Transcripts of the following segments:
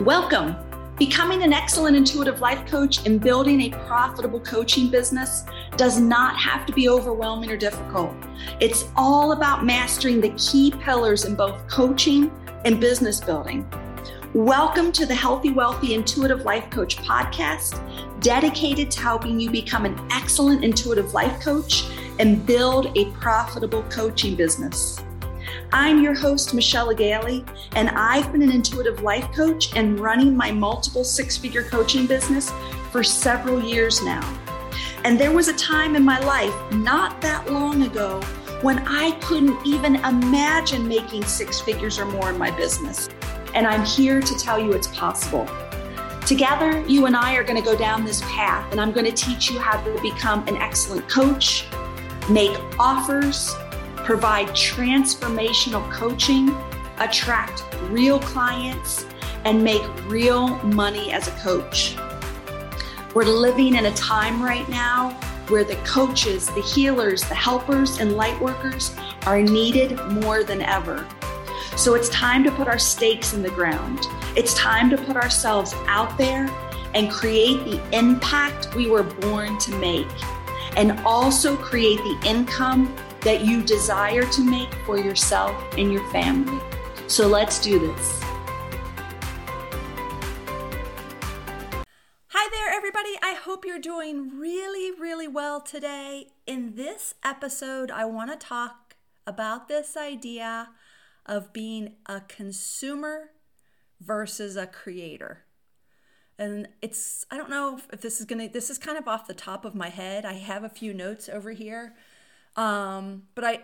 Welcome. Becoming an excellent intuitive life coach and building a profitable coaching business does not have to be overwhelming or difficult. It's all about mastering the key pillars in both coaching and business building. Welcome to the Healthy, Wealthy, Intuitive Life Coach podcast, dedicated to helping you become an excellent intuitive life coach and build a profitable coaching business. I'm your host, Michelle Gailey, and I've been an intuitive life coach and running my multiple six figure coaching business for several years now. And there was a time in my life not that long ago when I couldn't even imagine making six figures or more in my business. And I'm here to tell you it's possible. Together, you and I are going to go down this path, and I'm going to teach you how to become an excellent coach, make offers, provide transformational coaching, attract real clients, and make real money as a coach. We're living in a time right now where the coaches, the healers, the helpers, and light workers are needed more than ever. So it's time to put our stakes in the ground. It's time to put ourselves out there and create the impact we were born to make, and also create the income that you desire to make for yourself and your family. So let's do this. Hi there, everybody. I hope you're doing really, really well today. In this episode, I want to talk about this idea of being a consumer versus a creator. And it's, I don't know if this is going to, this is kind of off the top of my head. I have a few notes over here um, but I,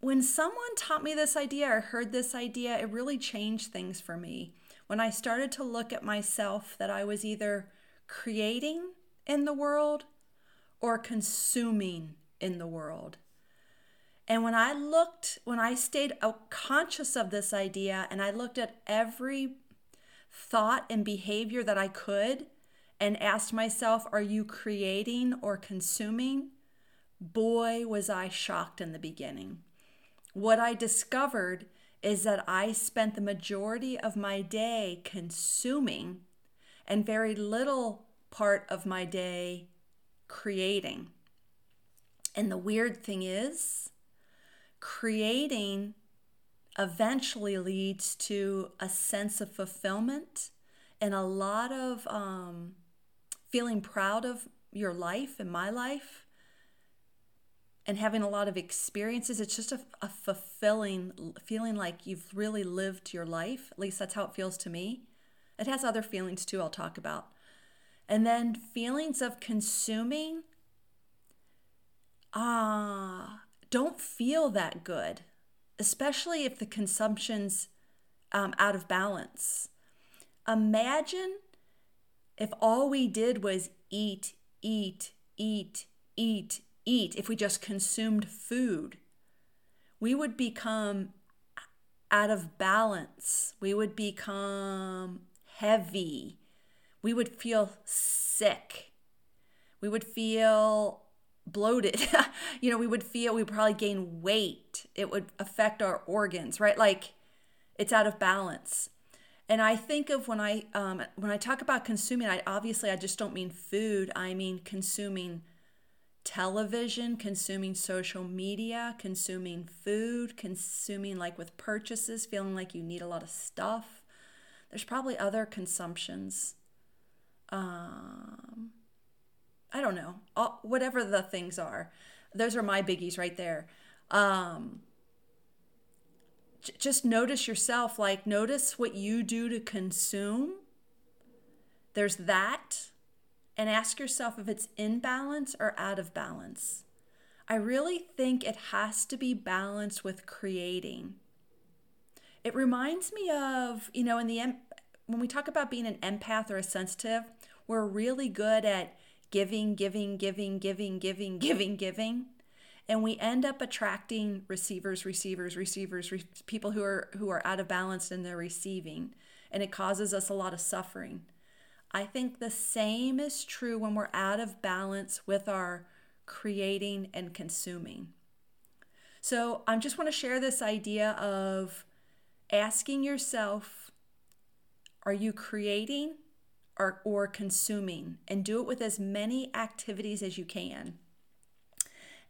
when someone taught me this idea or heard this idea, it really changed things for me. When I started to look at myself, that I was either creating in the world or consuming in the world. And when I looked, when I stayed conscious of this idea and I looked at every thought and behavior that I could and asked myself, are you creating or consuming? Boy, was I shocked in the beginning. What I discovered is that I spent the majority of my day consuming and very little part of my day creating. And the weird thing is, creating eventually leads to a sense of fulfillment and a lot of um, feeling proud of your life and my life and having a lot of experiences. It's just a, a, fulfilling feeling like you've really lived your life. At least that's how it feels to me. It has other feelings too, I'll talk about. And then feelings of consuming, ah, don't feel that good, especially if the consumption's um, out of balance. Imagine if all we did was eat, eat, eat, eat, eat, if we just consumed food, we would become out of balance. We would become heavy. We would feel sick. We would feel bloated. you know, we would feel we probably gain weight. It would affect our organs, right? Like it's out of balance. And I think of when I um, when I talk about consuming, I obviously I just don't mean food. I mean consuming television, consuming social media, consuming food, consuming like with purchases, feeling like you need a lot of stuff. There's probably other consumptions. Um, I don't know, All, whatever the things are. Those are my biggies right there. Um, j- just notice yourself, like, notice what you do to consume. There's that and ask yourself if it's in balance or out of balance. I really think it has to be balanced with creating. It reminds me of, you know, in the when we talk about being an empath or a sensitive, we're really good at giving, giving, giving, giving, giving, giving, giving. And we end up attracting receivers, receivers, receivers, re- people who are who are out of balance in their receiving, and it causes us a lot of suffering. I think the same is true when we're out of balance with our creating and consuming. So I just want to share this idea of asking yourself Are you creating or, or consuming? And do it with as many activities as you can.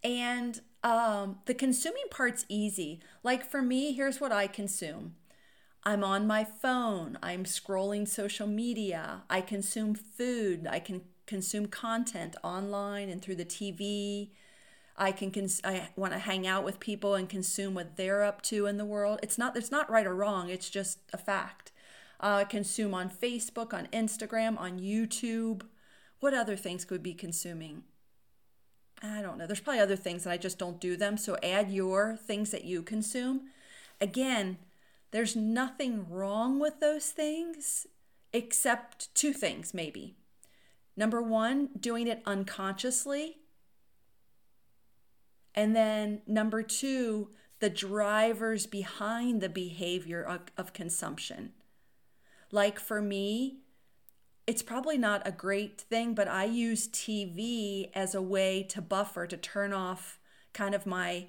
And um, the consuming part's easy. Like for me, here's what I consume I'm on my phone, I'm scrolling social media, I consume food, I can consume content online and through the TV. I can cons- I want to hang out with people and consume what they're up to in the world. It's not it's not right or wrong. It's just a fact. Uh, consume on Facebook, on Instagram, on YouTube. What other things could be consuming? I don't know. There's probably other things that I just don't do them. So add your things that you consume. Again, there's nothing wrong with those things except two things, maybe. Number one, doing it unconsciously. And then number two, the drivers behind the behavior of, of consumption. Like for me, it's probably not a great thing, but I use TV as a way to buffer, to turn off kind of my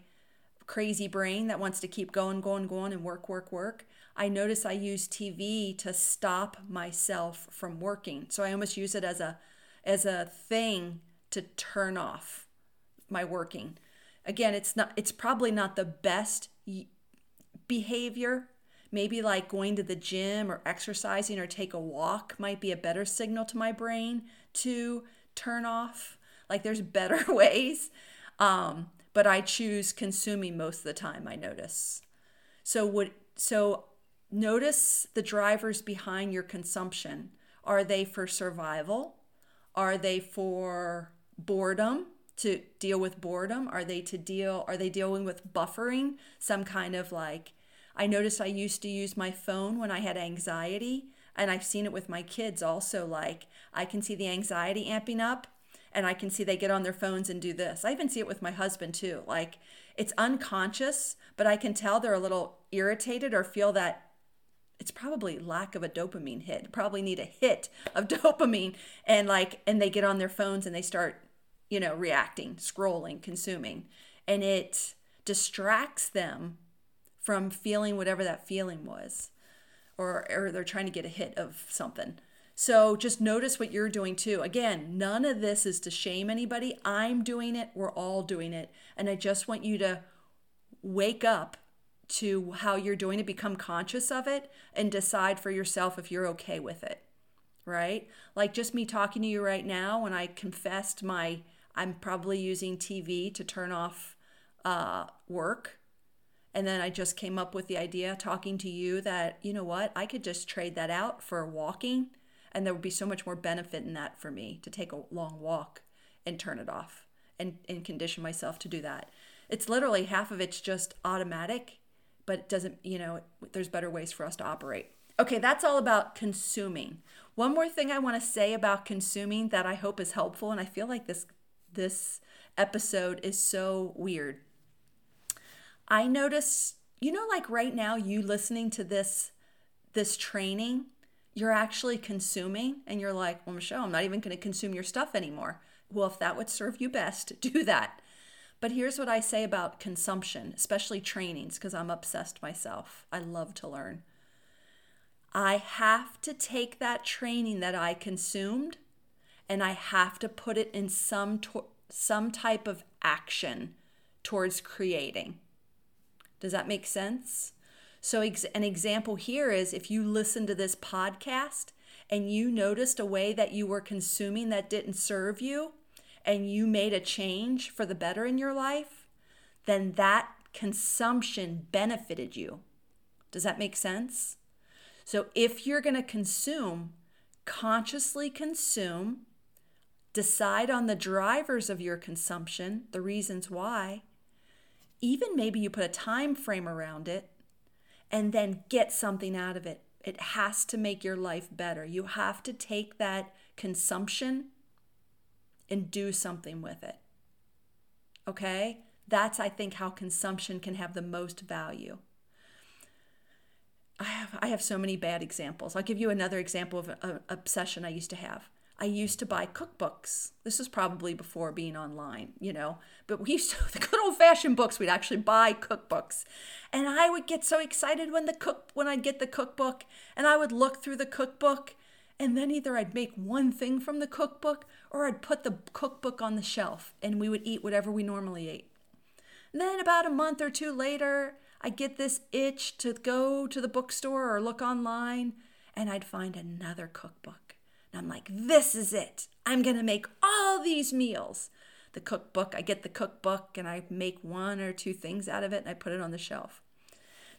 crazy brain that wants to keep going, going, going, and work, work, work. I notice I use TV to stop myself from working. So I almost use it as a as a thing to turn off my working. Again, it's not it's probably not the best behavior Maybe like going to the gym or exercising or take a walk might be a better signal to my brain to turn off. Like there's better ways. Um, but I choose consuming most of the time, I notice. So would so notice the drivers behind your consumption. Are they for survival? Are they for boredom? To deal with boredom? Are they to deal are they dealing with buffering? Some kind of like I noticed I used to use my phone when I had anxiety, and I've seen it with my kids also. Like, I can see the anxiety amping up, and I can see they get on their phones and do this. I even see it with my husband too. Like, it's unconscious, but I can tell they're a little irritated or feel that it's probably lack of a dopamine hit. Probably need a hit of dopamine and like and they get on their phones and they start, you know, reacting, scrolling, consuming. And it distracts them from feeling whatever that feeling was or, or they're trying to get a hit of something. So just notice what you're doing too. Again, none of this is to shame anybody. I'm doing it. We're all doing it. And I just want you to wake up to how you're doing it, become conscious of it, and decide for yourself if you're okay with it. Right? Like just me talking to you right now, when I confessed my, I'm probably using TV to turn off uh, work and then I just came up with the idea talking to you that, you know what, I could just trade that out for walking. And there would be so much more benefit in that for me to take a long walk and turn it off and, and condition myself to do that. It's literally half of it's just automatic, but it doesn't, you know, there's better ways for us to operate. Okay, that's all about consuming. One more thing I want to say about consuming that I hope is helpful, and I feel like this this episode is so weird I notice, you know, like right now, you listening to this this training, you're actually consuming, and you're like, well, Michelle, I'm not even going to consume your stuff anymore. Well, if that would serve you best, do that. But here's what I say about consumption, especially trainings, because I'm obsessed myself. I love to learn. I have to take that training that I consumed and I have to put it in some to- some type of action towards creating. Does that make sense? So, ex- an example here is if you listen to this podcast and you noticed a way that you were consuming that didn't serve you and you made a change for the better in your life, then that consumption benefited you. Does that make sense? So, if you're going to consume, consciously consume, decide on the drivers of your consumption, the reasons why, even maybe you put a time frame around it and then get something out of it. It has to make your life better. You have to take that consumption and do something with it. Okay? That's, I think, how consumption can have the most value. I have, I have so many bad examples. I'll give you another example of an obsession I used to have. I used to buy cookbooks. This was probably before being online, you know, but we used to, the good old fashioned books, we'd actually buy cookbooks. And I would get so excited when the cook, when I'd get the cookbook and I would look through the cookbook and then either I'd make one thing from the cookbook or I'd put the cookbook on the shelf and we would eat whatever we normally ate. Then about a month or two later, I get this itch to go to the bookstore or look online and I'd find another cookbook. And I'm like, this is it. I'm going to make all these meals. The cookbook, I get the cookbook and I make one or two things out of it and I put it on the shelf.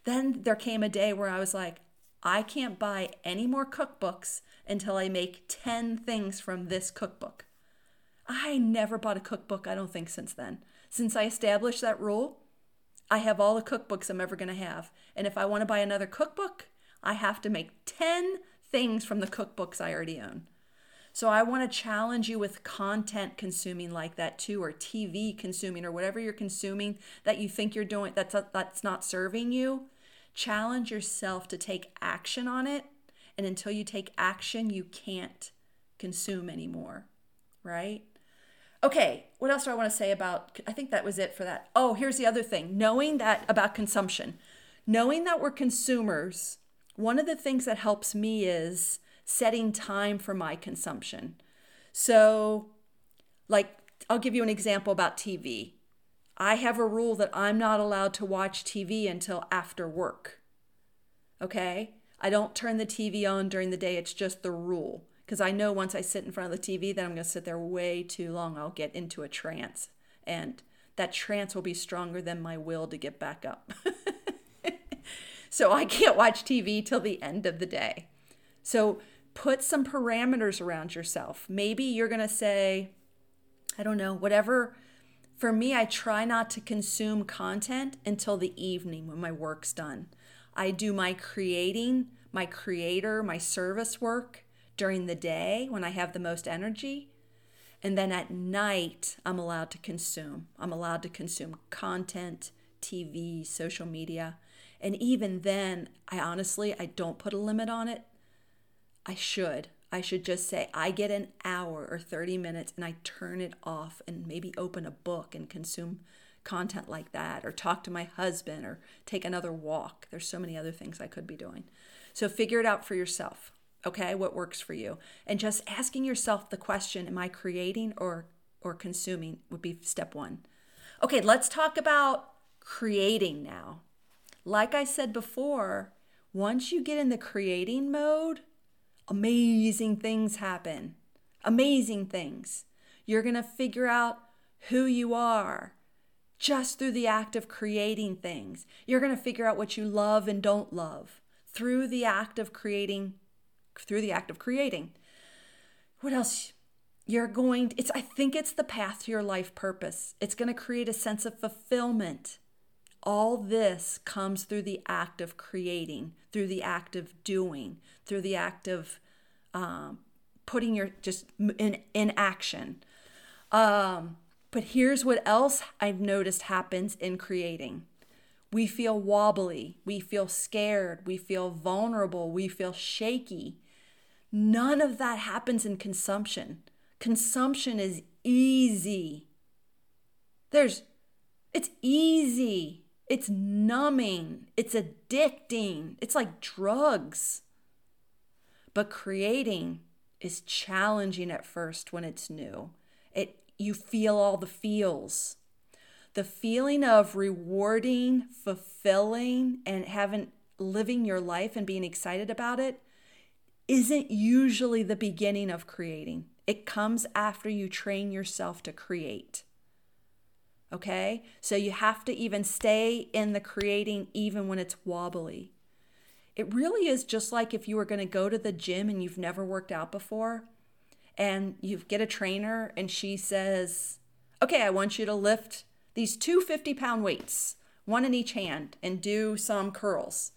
Then there came a day where I was like, I can't buy any more cookbooks until I make 10 things from this cookbook. I never bought a cookbook, I don't think, since then. Since I established that rule, I have all the cookbooks I'm ever going to have. And if I want to buy another cookbook, I have to make 10 things from the cookbooks I already own. So I want to challenge you with content consuming like that too, or TV consuming, or whatever you're consuming that you think you're doing that's that's not serving you. Challenge yourself to take action on it, and until you take action, you can't consume anymore, right? Okay, what else do I want to say about? I think that was it for that. Oh, here's the other thing knowing that about consumption, knowing that we're consumers one of the things that helps me is setting time for my consumption. So, like, I'll give you an example about TV. I have a rule that I'm not allowed to watch TV until after work. Okay? I don't turn the TV on during the day, it's just the rule. Because I know once I sit in front of the TV, then I'm going to sit there way too long. I'll get into a trance. And that trance will be stronger than my will to get back up. So I can't watch TV till the end of the day. So put some parameters around yourself. Maybe you're going to say, I don't know, whatever. For me, I try not to consume content until the evening when my work's done. I do my creating, my creator, my service work during the day when I have the most energy. And then at night, I'm allowed to consume. I'm allowed to consume content, TV, social media. And even then, I honestly, I don't put a limit on it. I should. I should just say, I get an hour or 30 minutes and I turn it off and maybe open a book and consume content like that or talk to my husband or take another walk. There's so many other things I could be doing. So figure it out for yourself, okay? What works for you. And just asking yourself the question, am I creating or or consuming would be step 1. Okay, let's talk about creating now like I said before, once you get in the creating mode, amazing things happen. Amazing things. You're going to figure out who you are just through the act of creating things. You're going to figure out what you love and don't love through the act of creating through the act of creating. What else? You're going it's I think it's the path to your life purpose. It's going to create a sense of fulfillment. All this comes through the act of creating, through the act of doing, through the act of um, putting your just in, in action. Um, but here's what else I've noticed happens in creating we feel wobbly, we feel scared, we feel vulnerable, we feel shaky. None of that happens in consumption. Consumption is easy. There's, it's easy. It's numbing, it's addicting, it's like drugs. But creating is challenging at first when it's new. It you feel all the feels. The feeling of rewarding, fulfilling and having living your life and being excited about it isn't usually the beginning of creating. It comes after you train yourself to create. Okay? So you have to even stay in the creating even when it's wobbly. It really is just like if you were going to go to the gym and you've never worked out before and you get a trainer and she says, Okay, I want you to lift these two 50 pound weights, one in each hand, and do some curls.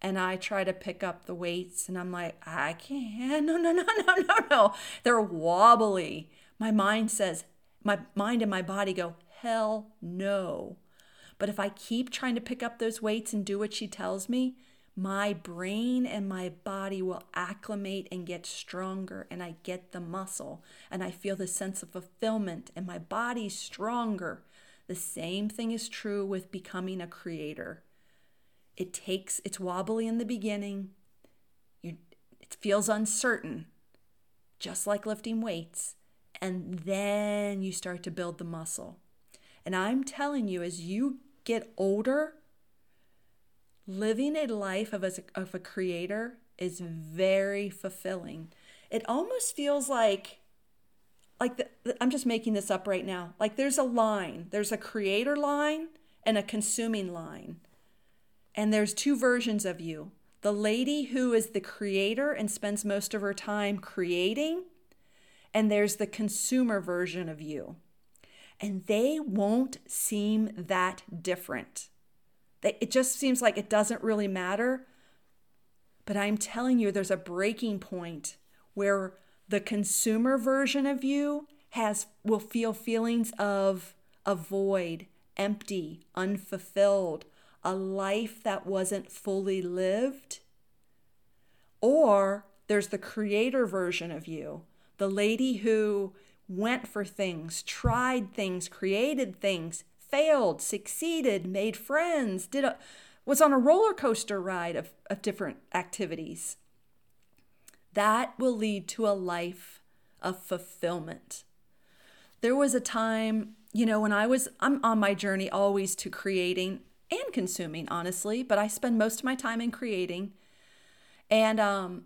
And I try to pick up the weights and I'm like, I can't. No, no, no, no, no, no. They're wobbly. My mind says, my mind and my body go, Hell no. But if I keep trying to pick up those weights and do what she tells me, my brain and my body will acclimate and get stronger, and I get the muscle, and I feel the sense of fulfillment, and my body's stronger. The same thing is true with becoming a creator. It takes, it's wobbly in the beginning, you, it feels uncertain, just like lifting weights, and then you start to build the muscle. And I'm telling you, as you get older, living a life of a, of a creator is very fulfilling. It almost feels like like the, I'm just making this up right now. Like there's a line. There's a creator line and a consuming line. And there's two versions of you. The lady who is the creator and spends most of her time creating, and there's the consumer version of you. And they won't seem that different. It just seems like it doesn't really matter. But I'm telling you, there's a breaking point where the consumer version of you has will feel feelings of a void, empty, unfulfilled, a life that wasn't fully lived. Or there's the creator version of you, the lady who went for things, tried things, created things, failed, succeeded, made friends, did a was on a roller coaster ride of, of different activities. That will lead to a life of fulfillment. There was a time, you know, when I was I'm on my journey always to creating and consuming, honestly, but I spend most of my time in creating. And um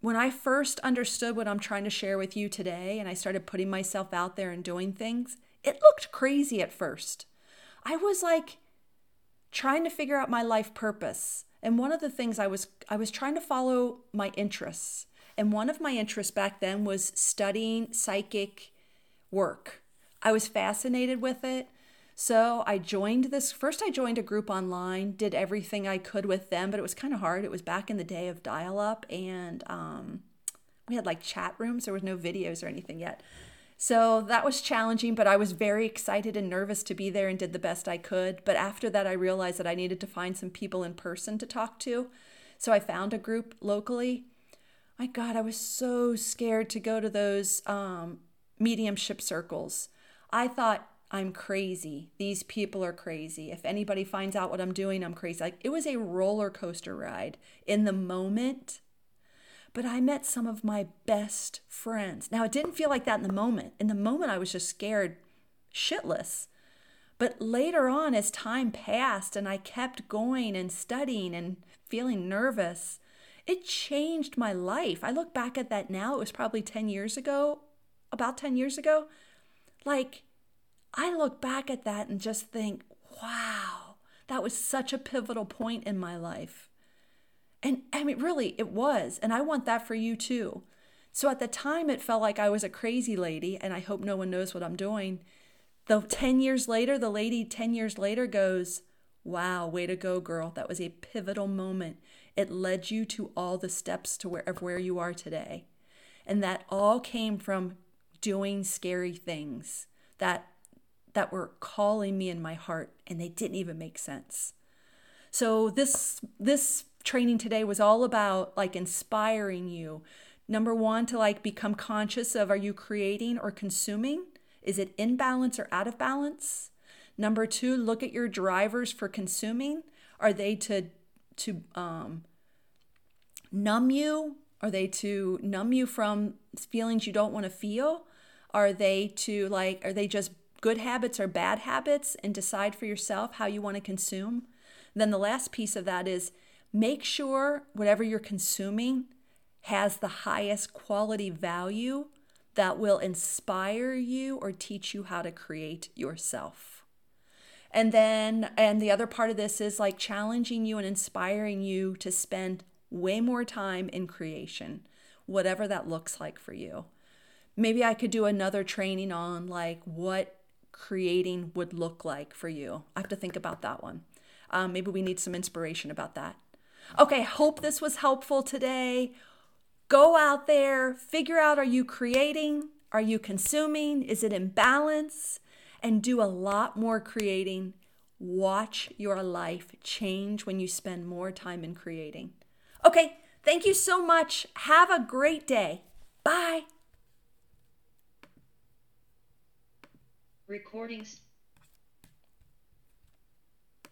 when I first understood what I'm trying to share with you today and I started putting myself out there and doing things, it looked crazy at first. I was like trying to figure out my life purpose. And one of the things I was I was trying to follow my interests. And one of my interests back then was studying psychic work. I was fascinated with it. So I joined this first I joined a group online, did everything I could with them, but it was kind of hard. It was back in the day of dial up and um, we had like chat rooms. There was no videos or anything yet. So that was challenging, but I was very excited and nervous to be there and did the best I could. But after that, I realized that I needed to find some people in person to talk to. So I found a group locally. My God, I was so scared to go to those um, mediumship circles. I thought, I'm crazy. These people are crazy. If anybody finds out what I'm doing, I'm crazy. Like it was a roller coaster ride. In the moment, but I met some of my best friends. Now, it didn't feel like that in the moment. In the moment, I was just scared shitless. But later on, as time passed and I kept going and studying and feeling nervous, it changed my life. I look back at that now, it was probably 10 years ago, about 10 years ago. Like, I look back at that and just think, wow, that was such a pivotal point in my life. And I mean, really, it was. And I want that for you too. So at the time, it felt like I was a crazy lady, and I hope no one knows what I'm doing. Though 10 years later, the lady 10 years later goes, Wow, way to go, girl. That was a pivotal moment. It led you to all the steps to where, of where you are today. And that all came from doing scary things that that were calling me in my heart and they didn't even make sense. So this this training today was all about like inspiring you. Number one, to like become conscious of are you creating or consuming? Is it in balance or out of balance? Number two, look at your drivers for consuming. Are they to to um, numb you? Are they to numb you from feelings you don't want to feel? Are they to like, are they just good habits or bad habits and decide for yourself how you want to consume? then the last piece of that is Make sure whatever you're consuming has the highest quality value that will inspire you or teach you how to create yourself. And then, and the other part of this is like challenging you and inspiring you to spend way more time in creation, whatever that looks like for you. Maybe I could do another training on like what creating would look like for you. I have to think about that one. Um, maybe we need some inspiration about that. Okay, hope this was helpful today. Go out there, figure out are you creating? Are you consuming? Is it in balance? And do a lot more creating watch your life change when you spend more time in creating. Okay, thank you so much. Have a great day. Bye. Recordings